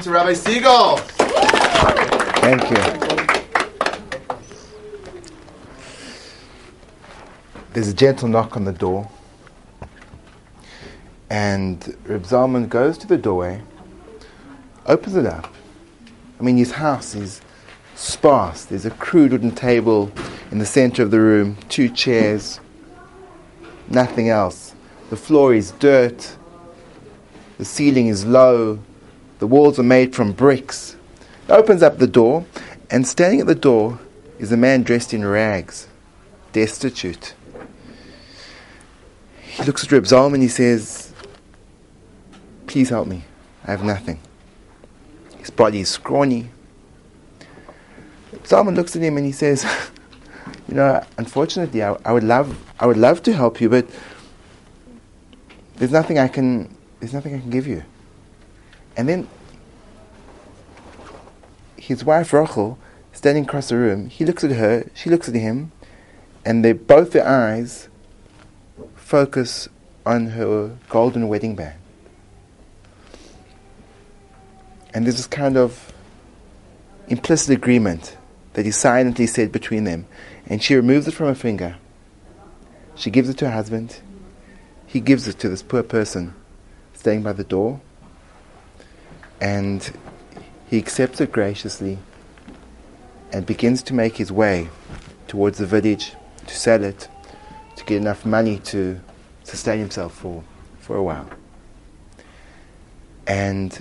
to Rabbi Siegel. Thank you. There's a gentle knock on the door, and Reb Zalman goes to the doorway, opens it up. I mean, his house is sparse. There's a crude wooden table in the center of the room, two chairs, nothing else. The floor is dirt, the ceiling is low, the walls are made from bricks. He opens up the door, and standing at the door is a man dressed in rags, destitute. He looks at Reb Zalman and he says, Please help me. I have nothing. His body is scrawny. Zalman looks at him and he says, You know, unfortunately, I, I would love, I would love to help you, but there's nothing I can, there's nothing I can give you. And then his wife Rachel, standing across the room, he looks at her, she looks at him, and they both their eyes focus on her golden wedding band. And there's this kind of implicit agreement that he silently said between them. And she removes it from her finger. She gives it to her husband. He gives it to this poor person staying by the door and he accepts it graciously and begins to make his way towards the village to sell it, to get enough money to sustain himself for, for a while. And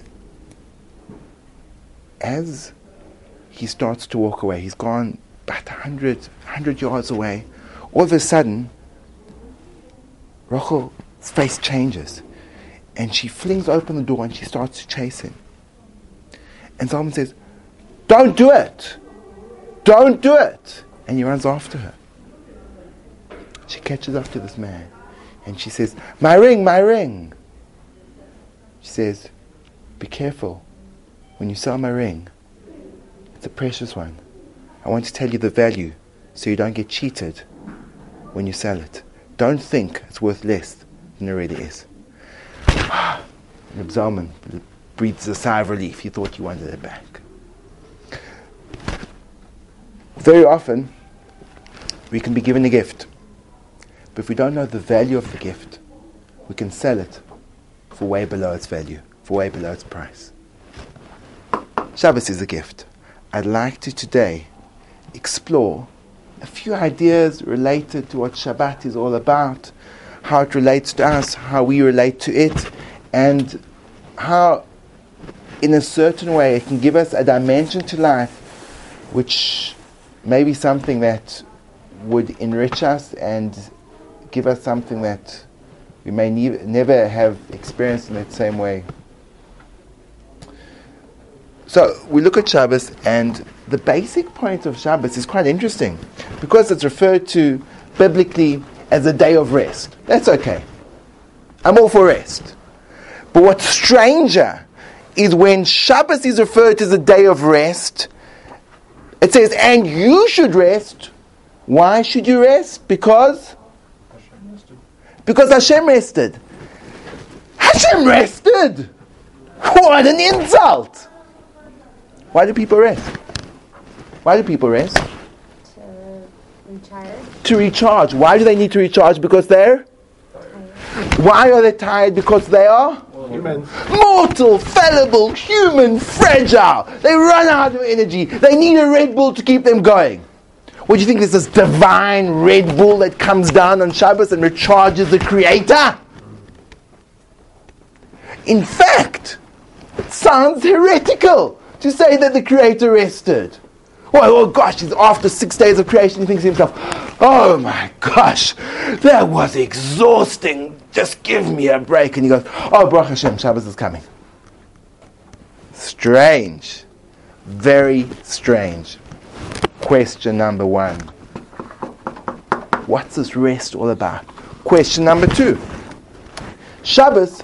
as he starts to walk away, he's gone about 100, 100 yards away. All of a sudden, Rachel's face changes and she flings open the door and she starts to chase him. And Zalman says, Don't do it! Don't do it! And he runs after her. She catches up to this man and she says, My ring, my ring! She says, Be careful. When you sell my ring, it's a precious one. I want to tell you the value so you don't get cheated when you sell it. Don't think it's worth less than it really is. Zalman breathes a sigh of relief. You thought you wanted it back. Very often, we can be given a gift, but if we don't know the value of the gift, we can sell it for way below its value, for way below its price. Shabbos is a gift. I'd like to today explore a few ideas related to what Shabbat is all about, how it relates to us, how we relate to it, and how in a certain way, it can give us a dimension to life which may be something that would enrich us and give us something that we may ne- never have experienced in that same way. So we look at Shabbos, and the basic point of Shabbos is quite interesting because it's referred to biblically as a day of rest. That's okay. I'm all for rest. But what's stranger is when Shabbos is referred to as a day of rest, it says, and you should rest. Why should you rest? Because? Because Hashem rested. Hashem rested! What an insult! Why do people rest? Why do people rest? To recharge. To recharge. Why do they need to recharge? Because they're? Why are they tired? Because they are? Humans. Mortal, fallible, human, fragile. They run out of energy. They need a Red Bull to keep them going. What do you think? There's this divine Red Bull that comes down on Shabbos and recharges the Creator? In fact, it sounds heretical to say that the Creator rested. Well, oh gosh, he's after six days of creation, he thinks to himself, oh my gosh, that was exhausting. Just give me a break. And he goes, oh, Baruch Hashem, Shabbos is coming. Strange. Very strange. Question number one. What's this rest all about? Question number two. Shabbos,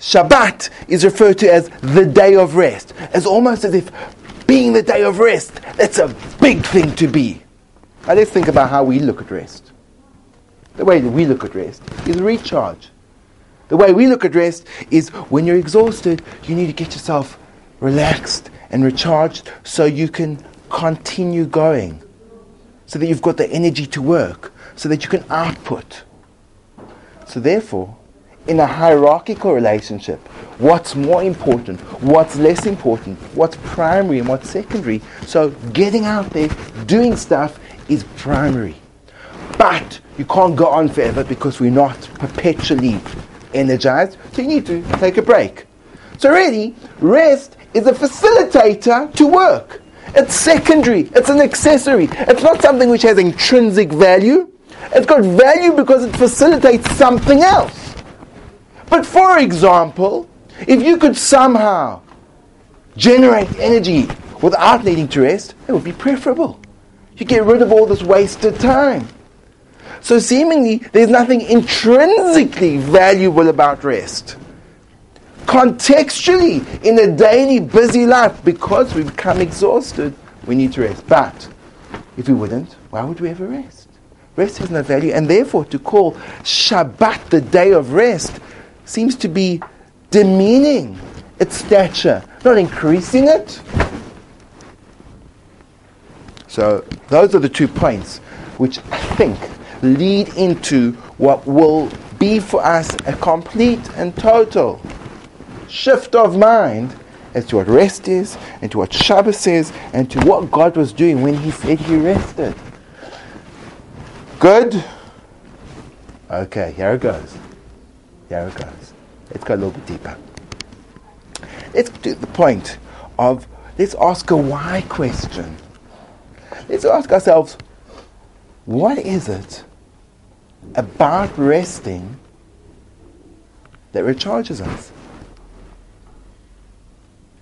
Shabbat is referred to as the day of rest, as almost as if being the day of rest, that's a big thing to be. Now let's think about how we look at rest. The way that we look at rest is recharge. The way we look at rest is when you're exhausted, you need to get yourself relaxed and recharged so you can continue going, so that you've got the energy to work, so that you can output. So, therefore, in a hierarchical relationship, what's more important, what's less important, what's primary and what's secondary. So, getting out there, doing stuff is primary. But you can't go on forever because we're not perpetually energized, so you need to take a break. So, really, rest is a facilitator to work. It's secondary, it's an accessory, it's not something which has intrinsic value. It's got value because it facilitates something else. But for example, if you could somehow generate energy without needing to rest, it would be preferable. You get rid of all this wasted time. So seemingly, there's nothing intrinsically valuable about rest. Contextually, in a daily busy life, because we become exhausted, we need to rest. But if we wouldn't, why would we ever rest? Rest has no value, and therefore to call Shabbat the day of rest seems to be demeaning its stature, not increasing it. So, those are the two points which I think lead into what will be for us a complete and total shift of mind as to what rest is, and to what Shabbos is, and to what God was doing when He said He rested. Good? Okay, here it goes. Here it goes. Let's go a little bit deeper. Let's do the point of let's ask a why question. Let's ask ourselves, what is it about resting that recharges us?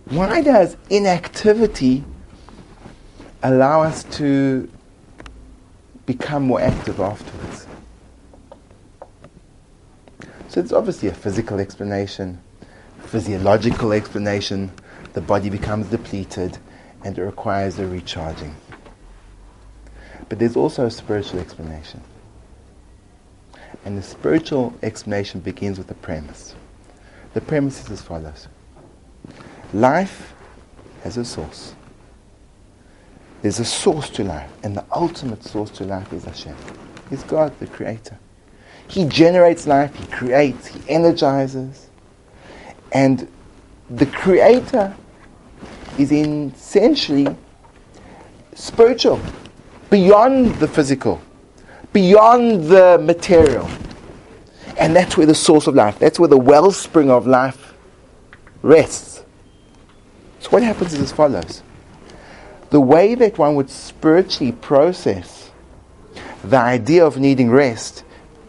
Why does inactivity allow us to become more active afterwards? So it's obviously a physical explanation, physiological explanation. The body becomes depleted and it requires a recharging. But there's also a spiritual explanation. And the spiritual explanation begins with a premise. The premise is as follows Life has a source. There's a source to life, and the ultimate source to life is Hashem. He's God, the Creator. He generates life, He creates, He energizes. And the Creator is essentially spiritual, beyond the physical, beyond the material. And that's where the source of life, that's where the wellspring of life rests. So what happens is as follows. The way that one would spiritually process the idea of needing rest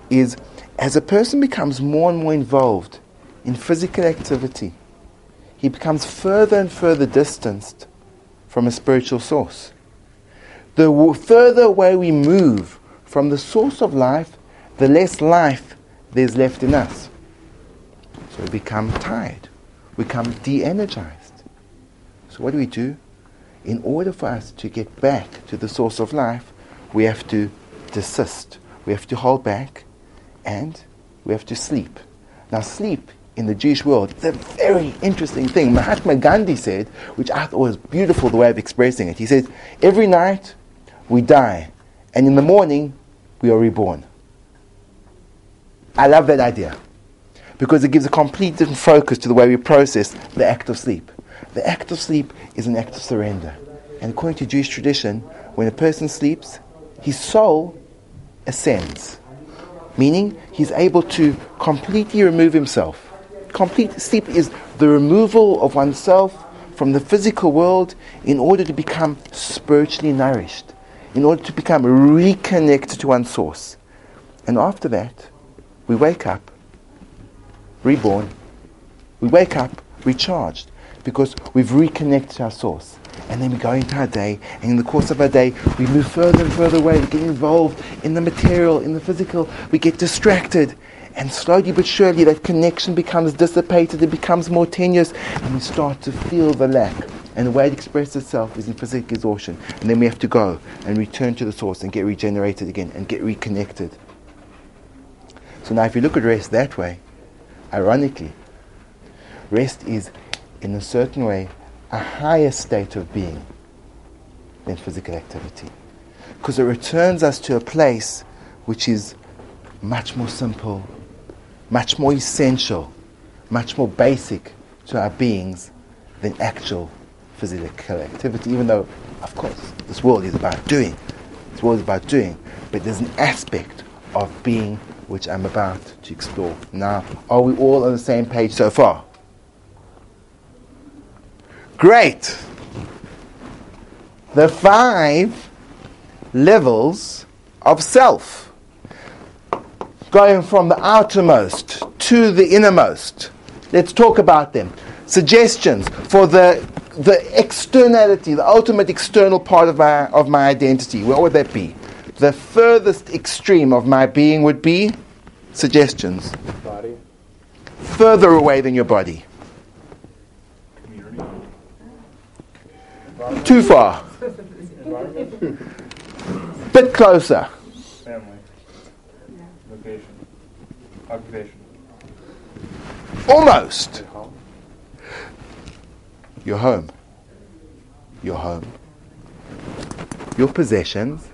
is as a person becomes more and more involved in physical activity, he becomes further and further distanced from a spiritual source. The further away we move from the source of life, the less life there's left in us. So we become tired, we become de energized. So, what do we do? In order for us to get back to the source of life, we have to desist, we have to hold back, and we have to sleep. Now, sleep in the Jewish world is a very interesting thing. Mahatma Gandhi said, which I thought was beautiful the way of expressing it. He said, Every night we die, and in the morning we are reborn. I love that idea because it gives a complete different focus to the way we process the act of sleep. The act of sleep is an act of surrender. And according to Jewish tradition, when a person sleeps, his soul ascends, meaning he's able to completely remove himself. Complete sleep is the removal of oneself from the physical world in order to become spiritually nourished, in order to become reconnected to one source. And after that, we wake up, reborn. We wake up recharged because we've reconnected our source. And then we go into our day, and in the course of our day, we move further and further away. We get involved in the material, in the physical. We get distracted. And slowly but surely, that connection becomes dissipated, it becomes more tenuous, and we start to feel the lack. And the way it expresses itself is in physical exhaustion. And then we have to go and return to the source and get regenerated again and get reconnected. So now, if you look at rest that way, ironically, rest is in a certain way, a higher state of being than physical activity. Because it returns us to a place which is much more simple, much more essential, much more basic to our beings than actual physical activity, even though, of course, this world is about doing. This world is about doing. But there's an aspect of being which I'm about to explore. Now, are we all on the same page so far? Great! The five levels of self, going from the outermost to the innermost. Let's talk about them. Suggestions for the, the externality, the ultimate external part of my, of my identity. What would that be? The furthest extreme of my being would be suggestions. Body. Further away than your body. Community. Too far. Bit closer. Family. Location. Occupation. Almost. Your home. Your home. Your possessions.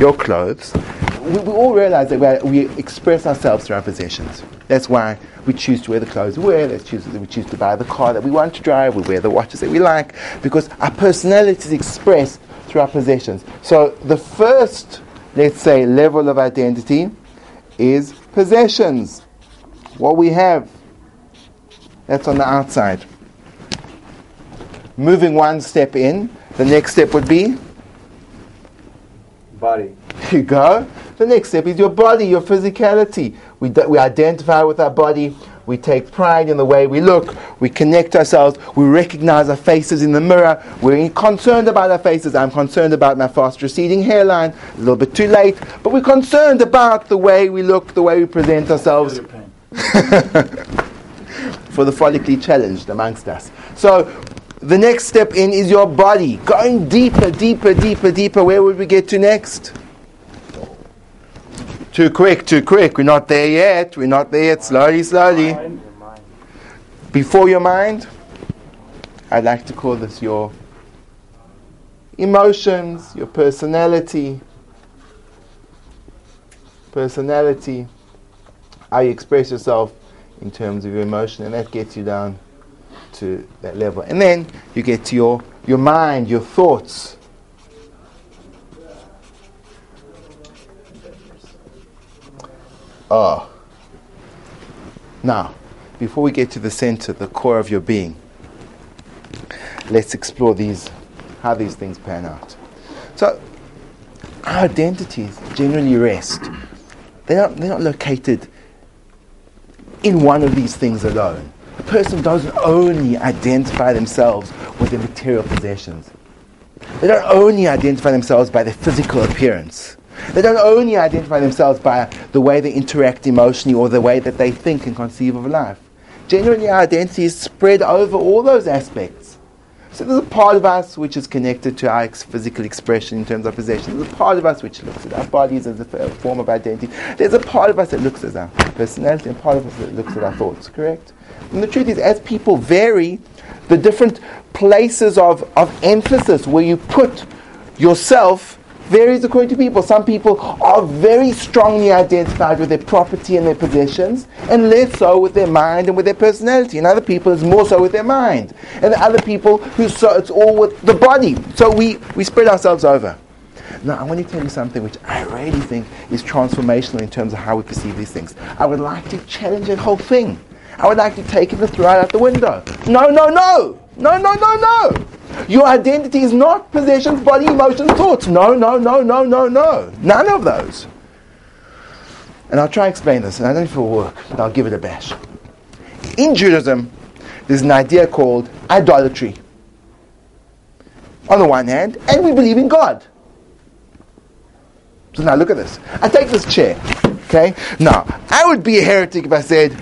Your clothes. We, we all realize that we, express ourselves through our possessions. That's why we choose to wear the clothes we wear. Let's choose, we choose to buy the car that we want to drive. We wear the watches that we like because our personality is expressed through our possessions. So the first, let's say, level of identity is possessions. What we have. That's on the outside. Moving one step in, the next step would be Body. you go. The next step is your body, your physicality. We, d- we identify with our body. We take pride in the way we look. We connect ourselves. We recognize our faces in the mirror. We're concerned about our faces. I'm concerned about my fast receding hairline. A little bit too late. But we're concerned about the way we look, the way we present ourselves for the follically challenged amongst us. So the next step in is your body. Going deeper, deeper, deeper, deeper. Where would we get to next? Too quick, too quick. We're not there yet. We're not there yet. Slowly, slowly. Mind. Your mind. Before your mind, I'd like to call this your emotions, your personality. Personality, how you express yourself in terms of your emotion, and that gets you down to that level. And then you get to your, your mind, your thoughts. Oh. Now, before we get to the center, the core of your being, let's explore these, how these things pan out. So, our identities generally rest. They're not, they're not located in one of these things alone. Person doesn't only identify themselves with their material possessions. They don't only identify themselves by their physical appearance. They don't only identify themselves by the way they interact emotionally or the way that they think and conceive of life. Generally, our identity is spread over all those aspects. So there's a part of us which is connected to our ex- physical expression in terms of possession. There's a part of us which looks at our bodies as a form of identity. There's a part of us that looks at our personality and part of us that looks at our thoughts, correct? And the truth is, as people vary, the different places of, of emphasis where you put yourself varies according to people. Some people are very strongly identified with their property and their possessions, and less so with their mind and with their personality. And other people is more so with their mind. And other people who so it's all with the body. So we, we spread ourselves over. Now, I want to tell you something which I really think is transformational in terms of how we perceive these things. I would like to challenge that whole thing. I would like to take it and throw it out the window. No, no, no! No, no, no, no! Your identity is not possessions, body, emotions, thoughts. No, no, no, no, no, no. None of those. And I'll try to explain this, and I don't know if it will work, but I'll give it a bash. In Judaism, there's an idea called idolatry. On the one hand, and we believe in God. So now look at this. I take this chair, okay? Now, I would be a heretic if I said,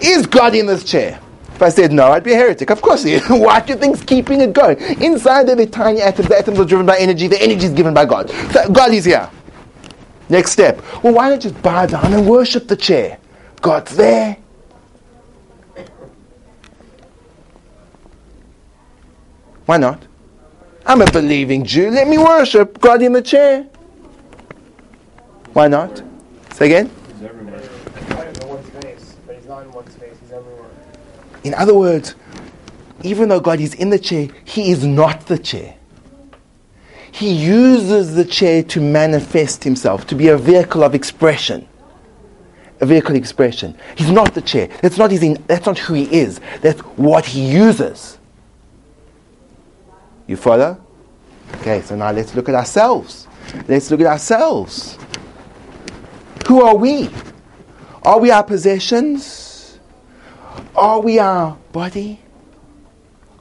Is God in this chair? If I said no, I'd be a heretic. Of course what do you think's keeping it going? Inside the tiny atoms, the atoms are driven by energy, the energy is given by God. So God is here. Next step. Well, why not just bow down and worship the chair? God's there. Why not? I'm a believing Jew. Let me worship God in the chair. Why not? Say again? He's everywhere. in one's face, but he's not in one's face, he's everywhere. In other words, even though God is in the chair, He is not the chair. He uses the chair to manifest Himself, to be a vehicle of expression. A vehicle of expression. He's not the chair. That's not, his in, that's not who He is. That's what He uses. You follow? Okay, so now let's look at ourselves. Let's look at ourselves. Who are we? Are we our possessions? Are we our body?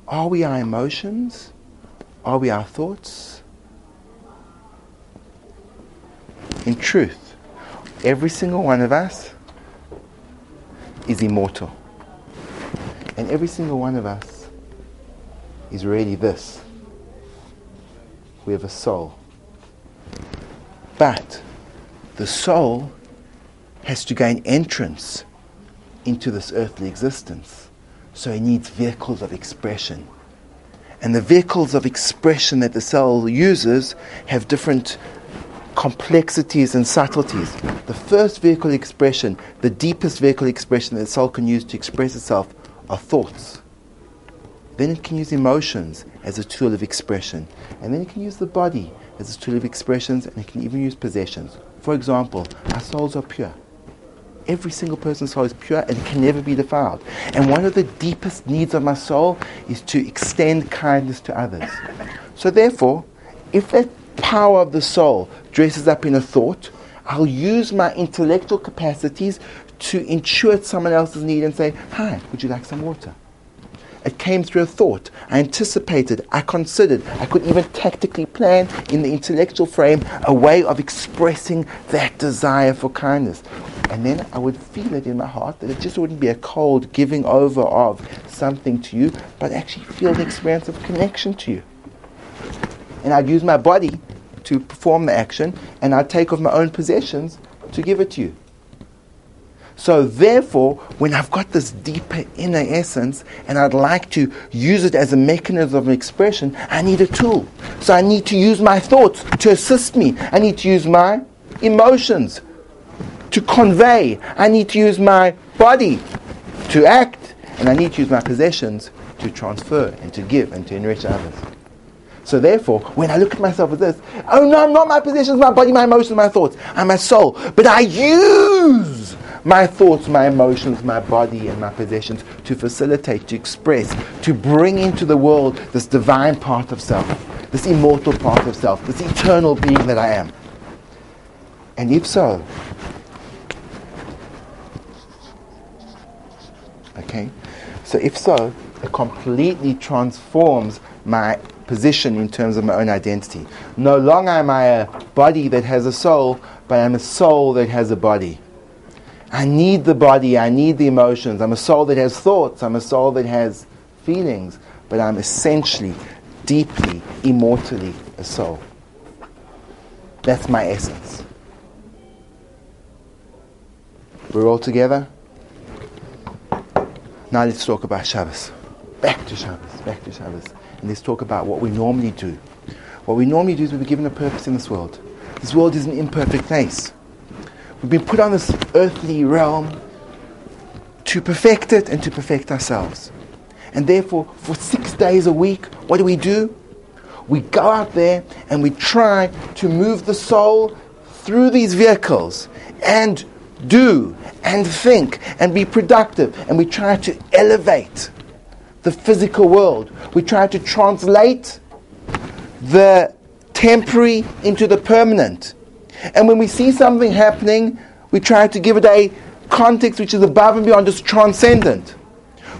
Are we our emotions? Are we our thoughts? In truth, every single one of us is immortal. And every single one of us is really this. We have a soul. But the soul has to gain entrance into this earthly existence. So he needs vehicles of expression. And the vehicles of expression that the soul uses have different complexities and subtleties. The first vehicle expression, the deepest vehicle expression that the soul can use to express itself, are thoughts. Then it can use emotions as a tool of expression. And then it can use the body as a tool of expressions, and it can even use possessions. For example, our souls are pure. Every single person's soul is pure and can never be defiled. And one of the deepest needs of my soul is to extend kindness to others. So, therefore, if that power of the soul dresses up in a thought, I'll use my intellectual capacities to intuit someone else's need and say, Hi, would you like some water? It came through a thought. I anticipated, I considered, I could even tactically plan in the intellectual frame a way of expressing that desire for kindness. And then I would feel it in my heart that it just wouldn't be a cold giving over of something to you, but actually feel the experience of connection to you. And I'd use my body to perform the action, and I'd take of my own possessions to give it to you. So, therefore, when I've got this deeper inner essence and I'd like to use it as a mechanism of expression, I need a tool. So, I need to use my thoughts to assist me. I need to use my emotions to convey. I need to use my body to act. And I need to use my possessions to transfer and to give and to enrich others. So therefore, when I look at myself as this, oh no, I'm not my possessions, my body, my emotions, my thoughts. I'm my soul. But I use my thoughts, my emotions, my body, and my possessions to facilitate, to express, to bring into the world this divine part of self, this immortal part of self, this eternal being that I am. And if so, okay, so if so, it completely transforms my position in terms of my own identity. No longer am I a body that has a soul, but I'm a soul that has a body. I need the body, I need the emotions. I'm a soul that has thoughts, I'm a soul that has feelings, but I'm essentially, deeply, immortally a soul. That's my essence. We're all together? Now let's talk about Shabbos. Back to Shabbos, back to Shabbos. And let's talk about what we normally do. What we normally do is we're given a purpose in this world. This world is an imperfect place. We've been put on this earthly realm to perfect it and to perfect ourselves. And therefore, for six days a week, what do we do? We go out there and we try to move the soul through these vehicles and do and think and be productive. And we try to elevate the physical world. We try to translate the temporary into the permanent. And when we see something happening, we try to give it a context which is above and beyond, just transcendent.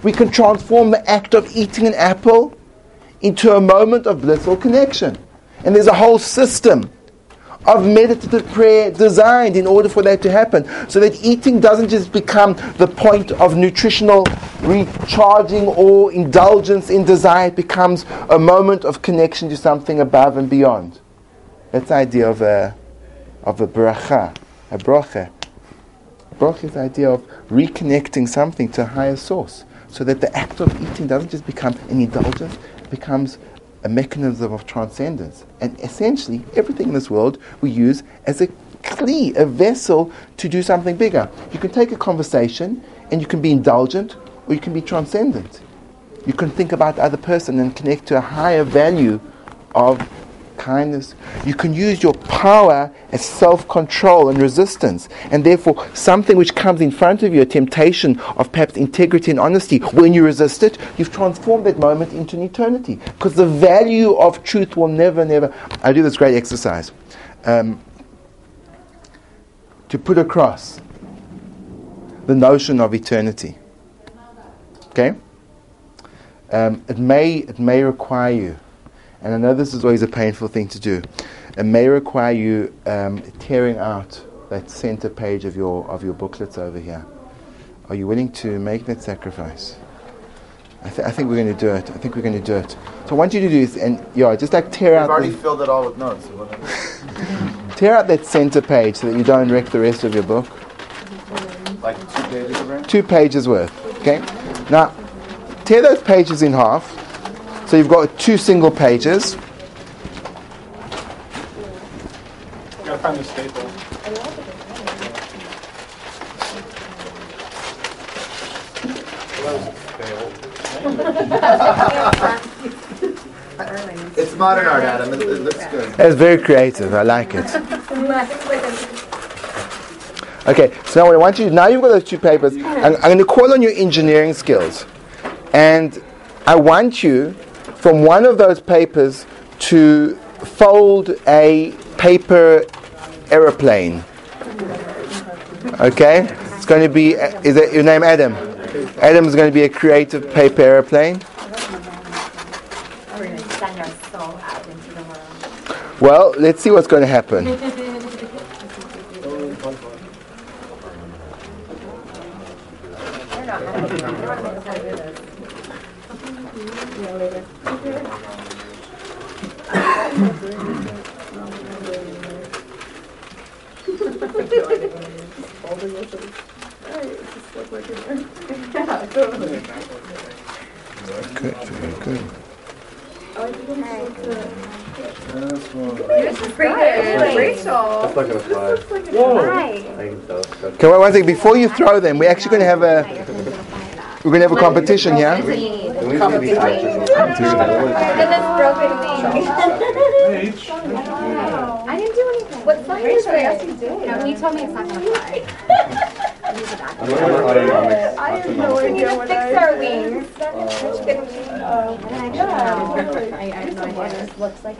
We can transform the act of eating an apple into a moment of blissful connection. And there's a whole system of meditative prayer designed in order for that to happen. So that eating doesn't just become the point of nutritional recharging or indulgence in desire, it becomes a moment of connection to something above and beyond. That's the idea of a, of a bracha, a bracha. Bracha is the idea of reconnecting something to a higher source. So that the act of eating doesn't just become an indulgence, it becomes a mechanism of transcendence. And essentially, everything in this world we use as a kli, a vessel to do something bigger. You can take a conversation and you can be indulgent or you can be transcendent. You can think about the other person and connect to a higher value of kindness. You can use your power as self control and resistance. And therefore, something which comes in front of you, a temptation of perhaps integrity and honesty, when you resist it, you've transformed that moment into an eternity. Because the value of truth will never, never. I do this great exercise. Um, to put across the notion of eternity. Okay? Um, it, may, it may require you and I know this is always a painful thing to do. It may require you um, tearing out that center page of your of your booklets over here. Are you willing to make that sacrifice? I, th- I think we're going to do it. I think we're going to do it. So I want you to do this, and yeah, just like tear I've out. already the- filled it all with notes. tear out that center page so that you don't wreck the rest of your book. like two pages. Two pages worth. Okay. Now, tear those pages in half. So you've got two single pages. Gotta find the staple. It's modern art, Adam. It, it looks good. That's very creative. I like it. Okay, so now what I want you now you've got those two papers. I'm, I'm going to call on your engineering skills, and I want you from one of those papers to fold a paper aeroplane. Okay, it's going to be. Is it your name, Adam? Adam is going to be a creative paper aeroplane. We're going to send our soul out into the world. Well, let's see what's going to happen. I don't know how to do it. I don't know how to do this. Good, very good. Rachel. It's not gonna fly. Hi. I can tell. Okay, well, one thing. Before you throw them, we're actually going to have a we're going to have a competition here. Can we see these pictures? Goodness, broken wings. H. I didn't do anything. What sign is it? No, he told me it's not gonna fly. I'm looking at aerodynamics. I have no idea what fix our wings. Such good wings. I don't. I I have no idea what this looks like.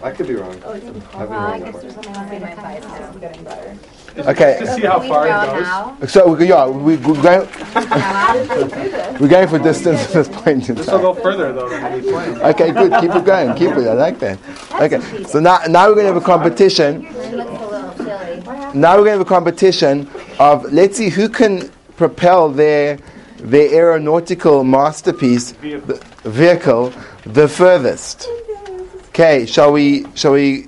I could be wrong. Oh, I've been Well, I wrong guess before. there's only one way to find out. Okay. To see how We far throw it goes. now. So yeah, we, we're going we're going for distance at this point in This will go further though than we planned. Okay, good. Keep it going. Keep it. I like that. Okay. So now now we're going to have a competition. It looks a little chilly. Now we're going to have a competition of let's see who can propel their their aeronautical masterpiece Vehicle. the vehicle the furthest. Okay, shall we shall we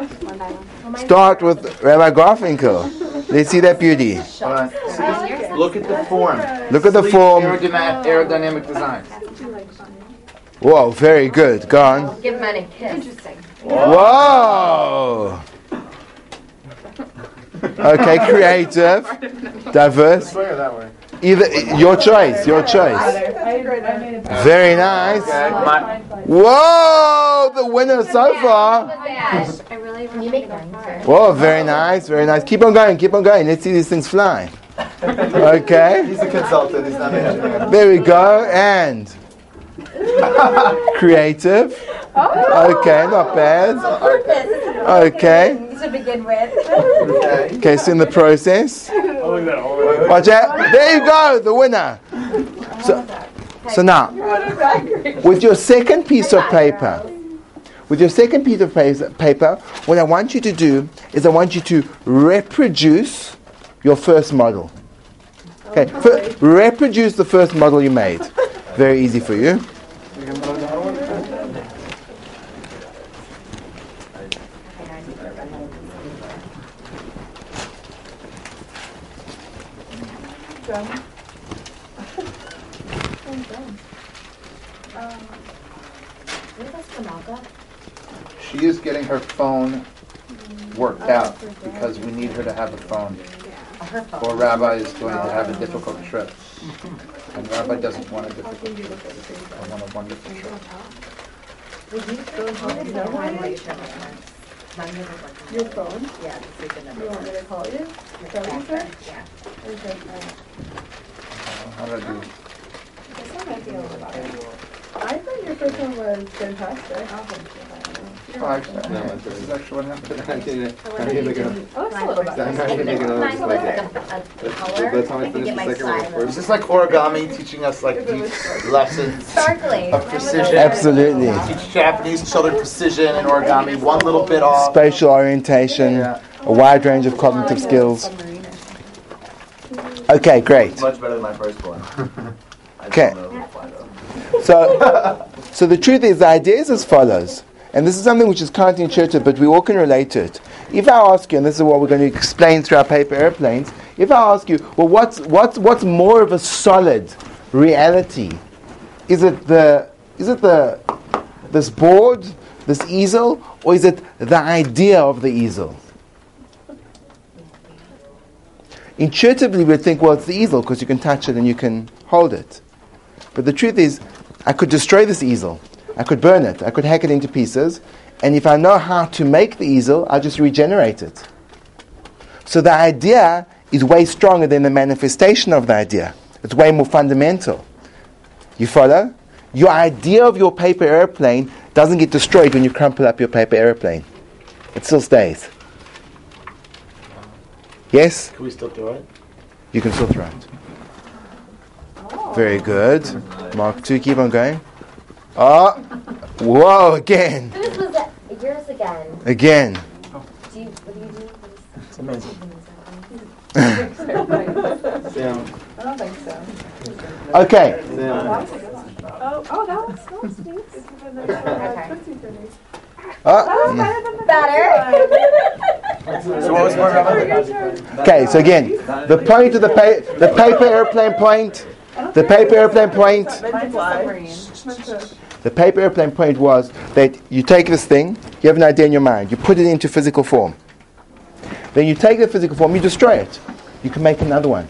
start with Rabbi Garfinkel? Let's see that beauty. Hold. Look at the form. Look at the form. Aerodyna- aerodynamic design. Whoa, very good. Go on. Give mine a kiss. Interesting. Whoa. Okay, creative, diverse. This way that way? Either your choice. Your choice. Very nice. Whoa, the winner so far. I really remember going far. Whoa, very nice, very nice. Keep on going, keep on going. Let's see these things fly. Okay, he's a consultant. He's not an engineer. there we go. And creative. Oh. Okay, not bad. Okay, To begin with. Okay. okay, so in the process. Oh. Oh, Watch out. There you go, the winner. So, so now, with your second piece of paper, with your second piece of paper, what I want you to do is I want you to reproduce your first model. Okay, oh, fir- reproduce the first model you made. Very easy for you. She is getting her phone worked out because we need her to have a phone. Or Rabbi is going to have a difficult trip. And Rabbi doesn't want a difficult trip. I want a wonderful trip. Your phone? Yeah, this is the number. You want me to call you? Is that what you said? Yeah. Okay, fine. How do I do? This one might be a little better. I thought your first one was fantastic. Oh, Five seconds. This is actually what happened. I didn't- I didn't make it- Oh, that's a little I'm better. not even thinking of Mine it, like, like a, a color. by the I I can finish get the my second one, style. Is this like origami teaching us like deep lessons? Sparkly. Of precision. Absolutely. Teach Japanese children precision and origami, one little bit off. Spatial orientation, Yeah. a wide range of cognitive skills. Okay, great. Much better than my first one. I just Okay. don't know if I know. So, so the truth is, the idea is as follows, and this is something which is counterintuitive, but we all can relate to it. If I ask you, and this is what we're going to explain through our paper airplanes, if I ask you, well, what's what's what's more of a solid reality? Is it the is it the this board, this easel, or is it the idea of the easel? Intuitively, we'd think, well, it's the easel because you can touch it and you can hold it. But the truth is, I could destroy this easel. I could burn it. I could hack it into pieces. And if I know how to make the easel, I'll just regenerate it. So the idea is way stronger than the manifestation of the idea. It's way more fundamental. You follow? Your idea of your paper airplane doesn't get destroyed when you crumple up your paper airplane. It still stays. Yes? Can we still do it? You can still throw it. Very good. Mark two, keep on going. Oh, whoa, again. Whose was that? Yours again. Again. Do you, what do you do? It's amazing. Sam, I don't think so. Okay. Sam. Oh, oh, that was, that was neat. It's even the, uh, Tootsie Oh, Better. So what was more about okay, so again, the point of the, pa- the paper airplane point, the paper airplane point, the paper airplane point was that you take this thing, you have an idea in your mind, you put it into physical form. Then you take the physical form, you destroy it. You can make another one.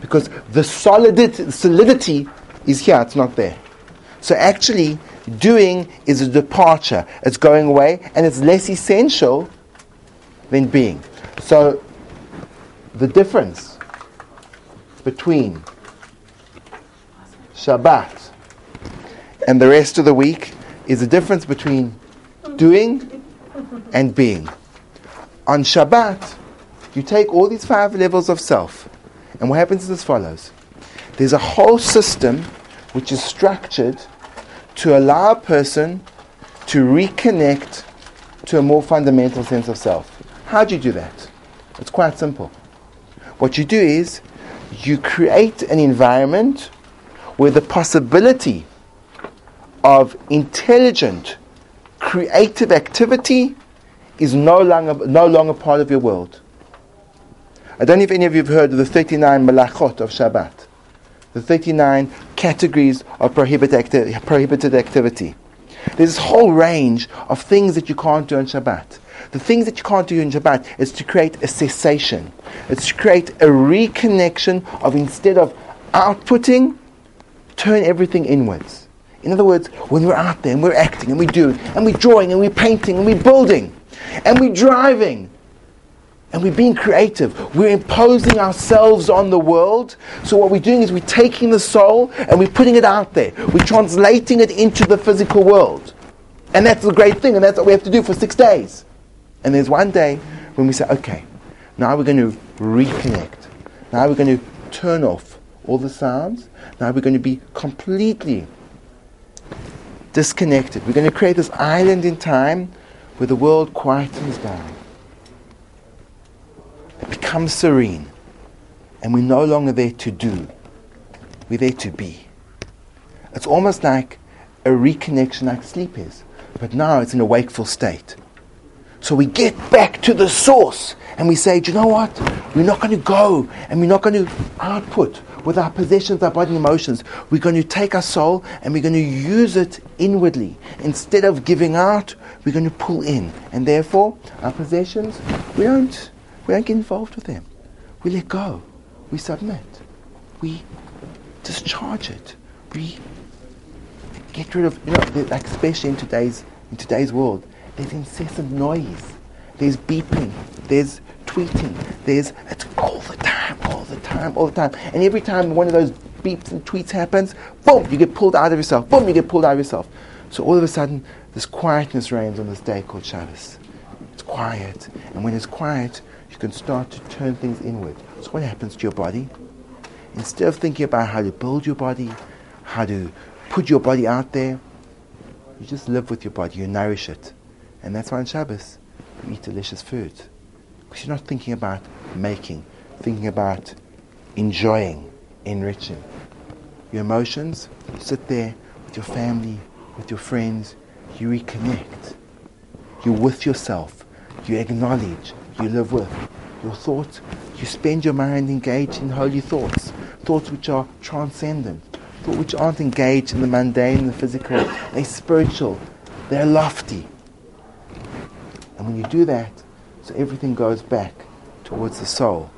Because the solidity, solidity is here, it's not there. So actually, doing is a departure. It's going away, and it's less essential than being. So the difference between Shabbat and the rest of the week is the difference between doing and being. On Shabbat, you take all these five levels of self, and what happens is as follows there's a whole system which is structured to allow a person to reconnect to a more fundamental sense of self. How do you do that? It's quite simple. What you do is you create an environment where the possibility of intelligent, creative activity is no longer, no longer part of your world. I don't know if any of you have heard of the 39 malachot of Shabbat, the 39 categories of prohibit acti- prohibited activity. There's this whole range of things that you can't do on Shabbat. The things that you can't do on Shabbat is to create a cessation. It's to create a reconnection of instead of outputting, turn everything inwards. In other words, when we're out there and we're acting and we're doing and we're drawing and we're painting and we're building and we're driving and we're being creative, we're imposing ourselves on the world. So what we're doing is we're taking the soul and we're putting it out there. We're translating it into the physical world. And that's the great thing, and that's what we have to do for six days. And there's one day when we say, okay, now we're going to reconnect. Now we're going to turn off all the sounds. Now we're going to be completely disconnected. We're going to create this island in time where the world quietens down. It becomes serene. And we're no longer there to do, we're there to be. It's almost like a reconnection like sleep is. But now it's in a wakeful state. So we get back to the source and we say, do you know what? We're not going to go and we're not going to output. With our possessions, our body emotions. We're going to take our soul and we're going to use it inwardly. Instead of giving out, we're going to pull in. And therefore, our possessions, we don't, we don't get involved with them. We let go. We submit. We discharge it. We get rid of, you know, like especially in today's, in today's world, there's incessant noise. There's beeping. There's tweeting. There's, it's all the time, all the time, all the time. And every time one of those beeps and tweets happens, boom, you get pulled out of yourself. Boom, you get pulled out of yourself. So all of a sudden, this quietness reigns on this day called Shabbos. It's quiet. And when it's quiet, you can start to turn things inward. So what happens to your body? Instead of thinking about how to build your body, how to put your body out there, you just live with your body, you nourish it. And that's why on Shabbos, you eat delicious food. Because you're not thinking about making, thinking about enjoying, enriching. Your emotions, you sit there with your family, with your friends, you reconnect. You're with yourself. You acknowledge. You live with. Your thoughts, you spend your mind engaged in holy thoughts. Thoughts which are transcendent. Thoughts which aren't engaged in the mundane, the physical. They're spiritual. They're lofty. And when you do that, so everything goes back towards the soul.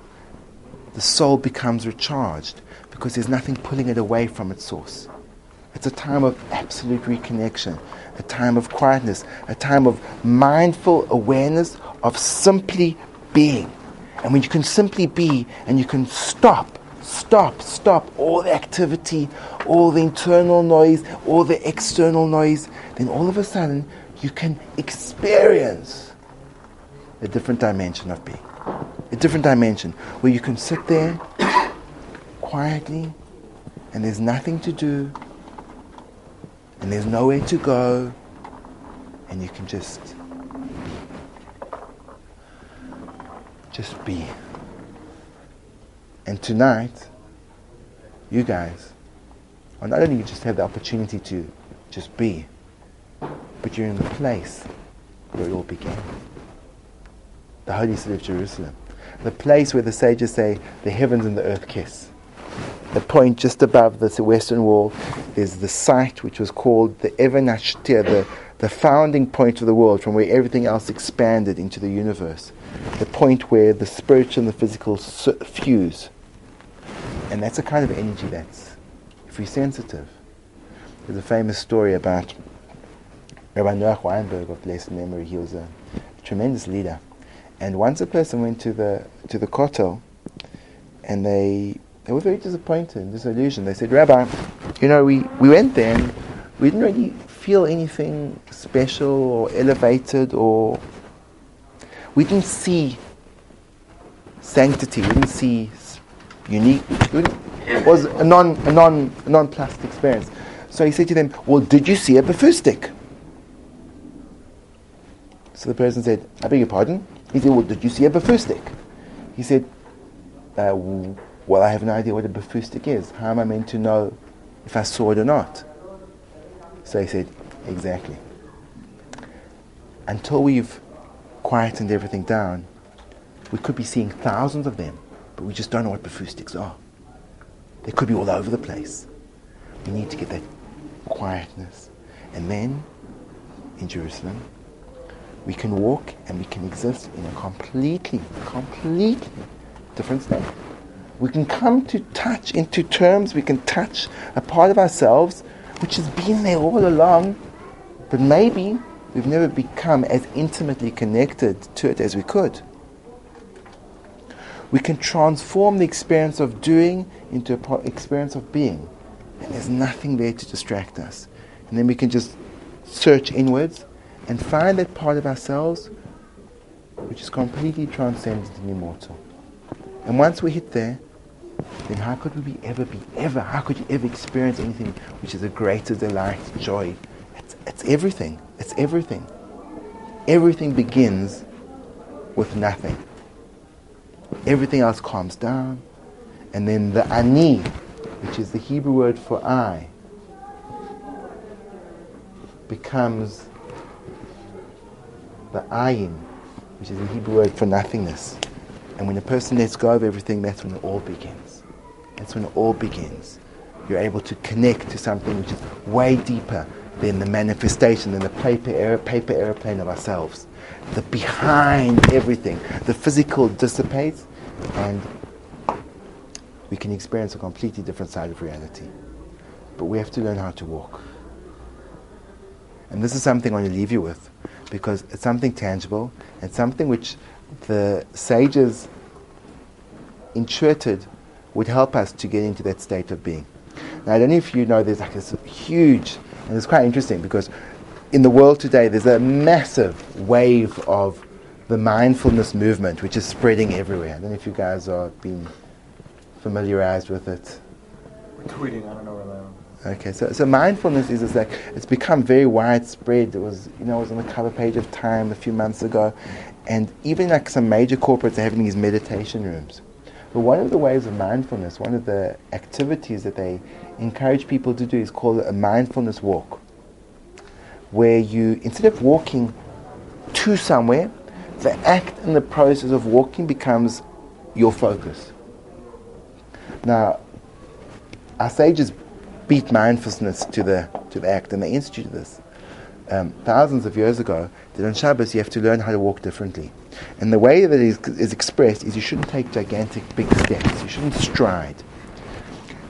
The soul becomes recharged because there's nothing pulling it away from its source. It's a time of absolute reconnection, a time of quietness, a time of mindful awareness of simply being. And when you can simply be and you can stop, stop, stop all the activity, all the internal noise, all the external noise, then all of a sudden you can experience a different dimension of being. A different dimension where you can sit there quietly and there's nothing to do and there's nowhere to go and you can just be. Just be. And tonight, you guys are not only just have the opportunity to just be, but you're in the place where it all began the holy city of Jerusalem, the place where the sages say the heavens and the earth kiss. The point just above the western wall is the site which was called the Even HaShe'er, the, the founding point of the world from where everything else expanded into the universe. The point where the spiritual and the physical fuse. And that's a kind of energy that's, if we're sensitive. There's a famous story about Rabbi Noach Weinberg of blessed memory. He was a tremendous leader. And once a person went to the to the kotel, and they they were very disappointed, and disillusioned. They said, Rabbi, you know, we, we went there and we didn't really feel anything special or elevated or we didn't see sanctity, we didn't see unique. It was a non a non a non plastic experience. So he said to them, Well, did you see a before stick? So the person said, I beg your pardon? He said, Well, did you see a before stick? He said, uh, Well, I have no idea what a before stick is. How am I meant to know if I saw it or not? So he said, Exactly. Until we've quietened everything down, we could be seeing thousands of them, but we just don't know what before sticks are. They could be all over the place. We need to get that quietness. And then, in Jerusalem, we can walk and we can exist in a completely, completely different state. We can come to touch into terms, we can touch a part of ourselves which has been there all along, but maybe we've never become as intimately connected to it as we could. We can transform the experience of doing into an experience of being. And there's nothing there to distract us. And then we can just search inwards and find that part of ourselves which is completely transcendent and immortal. And once we hit there, then how could we ever be, ever, how could you ever experience anything which is a greater delight, joy? It's, it's everything. It's everything. Everything begins with nothing. Everything else calms down. And then the ani, which is the Hebrew word for I, becomes the ayin, which is the Hebrew word for nothingness. And when a person lets go of everything, that's when it all begins. That's when it all begins. You're able to connect to something which is way deeper than the manifestation, than the paper, aer- paper aeroplane of ourselves. The behind everything, the physical dissipates, and we can experience a completely different side of reality. But we have to learn how to walk. And this is something I want to leave you with because it's something tangible and something which the sages intuited would help us to get into that state of being. Now, I don't know if you know there's like this huge, and it's quite interesting because in the world today there's a massive wave of the mindfulness movement which is spreading everywhere. I don't know if you guys are being familiarized with it. We're tweeting, I don't know. Okay, so, so mindfulness is, like it's become very widespread. It was you know it was on the cover page of Time a few months ago, and even like some major corporates are having these meditation rooms. But one of the ways of mindfulness, one of the activities that they encourage people to do is called a mindfulness walk, where you instead of walking to somewhere, the act and the process of walking becomes your focus. Now, our sages beat mindfulness to the to the act, and they instituted this um, thousands of years ago. That on Shabbos you have to learn how to walk differently, and the way that it is, is expressed is you shouldn't take gigantic big steps. You shouldn't stride.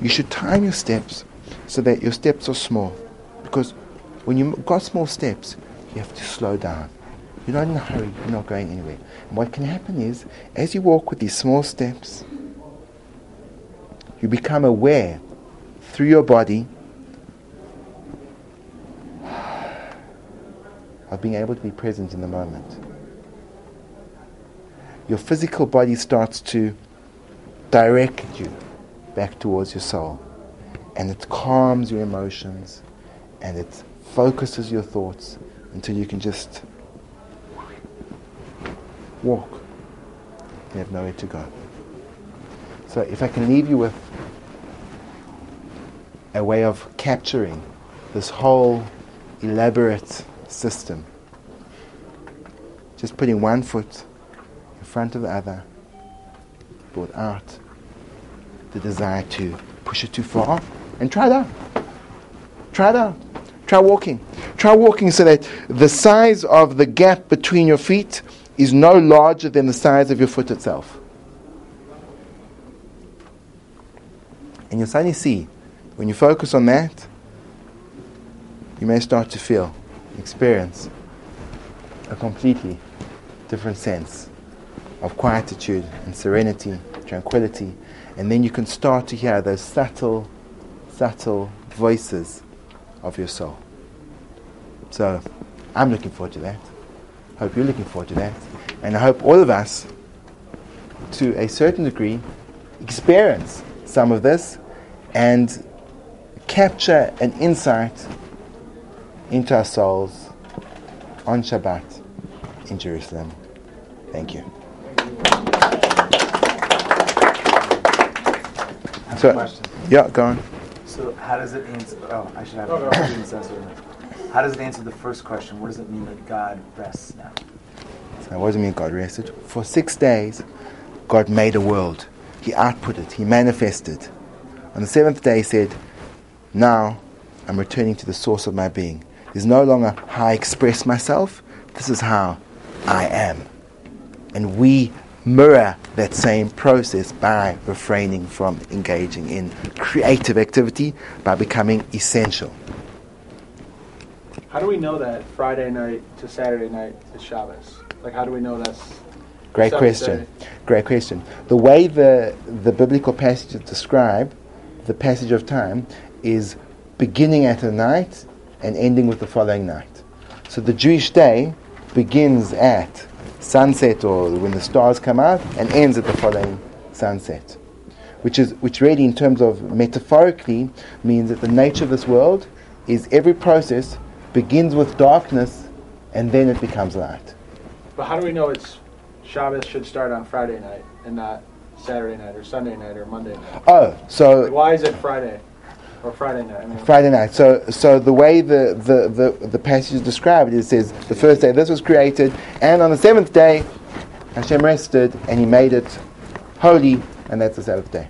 You should time your steps so that your steps are small, because when you've got small steps, you have to slow down. You're not in a hurry. You're not going anywhere. And what can happen is, as you walk with these small steps, you become aware through your body of being able to be present in the moment. Your physical body starts to direct you back towards your soul, and it calms your emotions and it focuses your thoughts until you can just walk. You have nowhere to go. So, if I can leave you with a way of capturing this whole elaborate system. Just putting one foot in front of the other, but without the desire to push it too far, and try out. Try out. Try walking. Try walking so that the size of the gap between your feet is no larger than the size of your foot itself. And you'll suddenly see when you focus on that, you may start to feel, experience a completely different sense of quietude and serenity, tranquility, and then you can start to hear those subtle, subtle voices of your soul. So, I'm looking forward to that. Hope you're looking forward to that. And I hope all of us, to a certain degree, experience some of this and capture an insight into our souls on Shabbat in Jerusalem. Thank you. I have So-. Yeah, go on. So how does it answer? Oh, I should have Oh, no. I didn't censor it. How does it answer the first question? What does it mean that God rests now? So what does it mean God rested? For six days, God made a world. He outputted, He manifested. On the seventh day, He said, Now I'm returning to the source of my being. There's no longer how I express myself, this is how I am. And we mirror that same process by refraining from engaging in creative activity, by becoming essential. How do we know that Friday night to Saturday night is Shabbos? Like, how do we know that's Great question. Great question. The way the, the biblical passages describe the passage of time is beginning at a night and ending with the following night. So the Jewish day begins at sunset or when the stars come out and ends at the following sunset. Which is which really in terms of metaphorically means that the nature of this world is every process begins with darkness and then it becomes light. But how do we know it's Shabbos should start on Friday night and not Saturday night or Sunday night or Monday night? Oh, so Why is it Friday or Friday night? I mean, Friday night. So, so the way the, the, the, the passage is described, it says the first day this was created, and on the seventh day, Hashem rested and He made it holy, and that's the Sabbath day.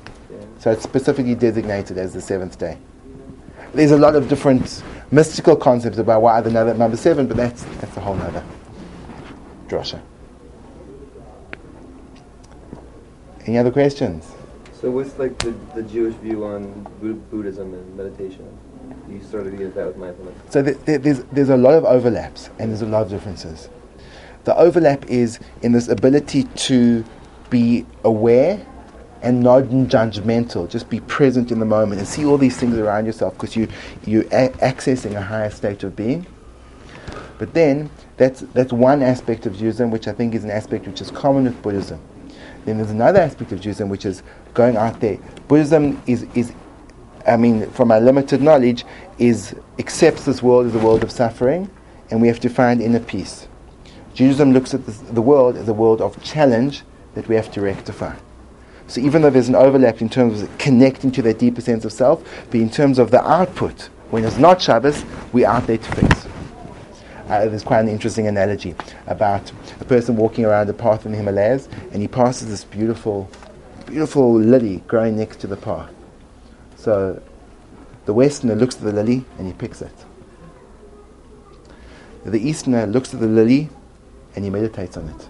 So it's specifically designated as the seventh day. There's a lot of different mystical concepts about why the number, number seven, but that's that's a whole nother drasha. Any other questions? So what's like the, the Jewish view on Buddhism and meditation? You sort of get that with mindfulness. So th- th- there's, there's a lot of overlaps and there's a lot of differences. The overlap is in this ability to be aware and not judgmental, just be present in the moment and see all these things around yourself because you, you're a- accessing a higher state of being. But then, that's, that's one aspect of Judaism, which I think is an aspect which is common with Buddhism. Then there's another aspect of Judaism which is going out there. Buddhism is, is I mean, from our limited knowledge, is accepts this world as a world of suffering, and we have to find inner peace. Judaism looks at this, the world as a world of challenge that we have to rectify. So even though there's an overlap in terms of connecting to that deeper sense of self, but in terms of the output, when it's not Shabbos, we're out there to fix. Uh, there's quite an interesting analogy about a person walking around a path in the Himalayas, and he passes this beautiful, beautiful lily growing next to the path. So the Westerner looks at the lily and he picks it. The Easterner looks at the lily and he meditates on it.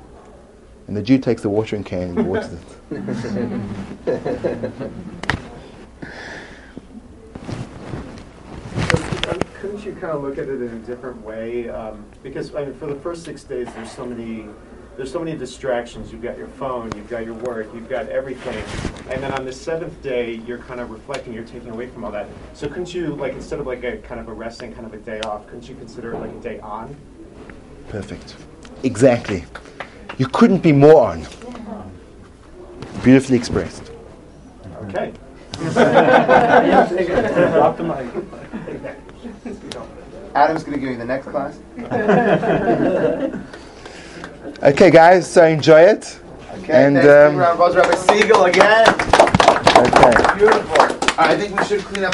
And the Jew takes the watering can and he waters it. Couldn't you kind of look at it in a different way? Um, because I mean, for the first six days, there's so many, there's so many distractions. You've got your phone, you've got your work, you've got everything, and then on the seventh day, you're kind of reflecting. You're taking away from all that. So couldn't you, like, instead of like a kind of a resting, kind of a day off, couldn't you consider it like a day on? Perfect. Exactly. You couldn't be more on. Beautifully expressed. Okay. Drop the mic. Adam's going to give you the next class. Okay, guys, so enjoy it. Okay, And, thanks. Um, round of applause, Rabbi Siegel again. Okay. Beautiful. I think we should clean up.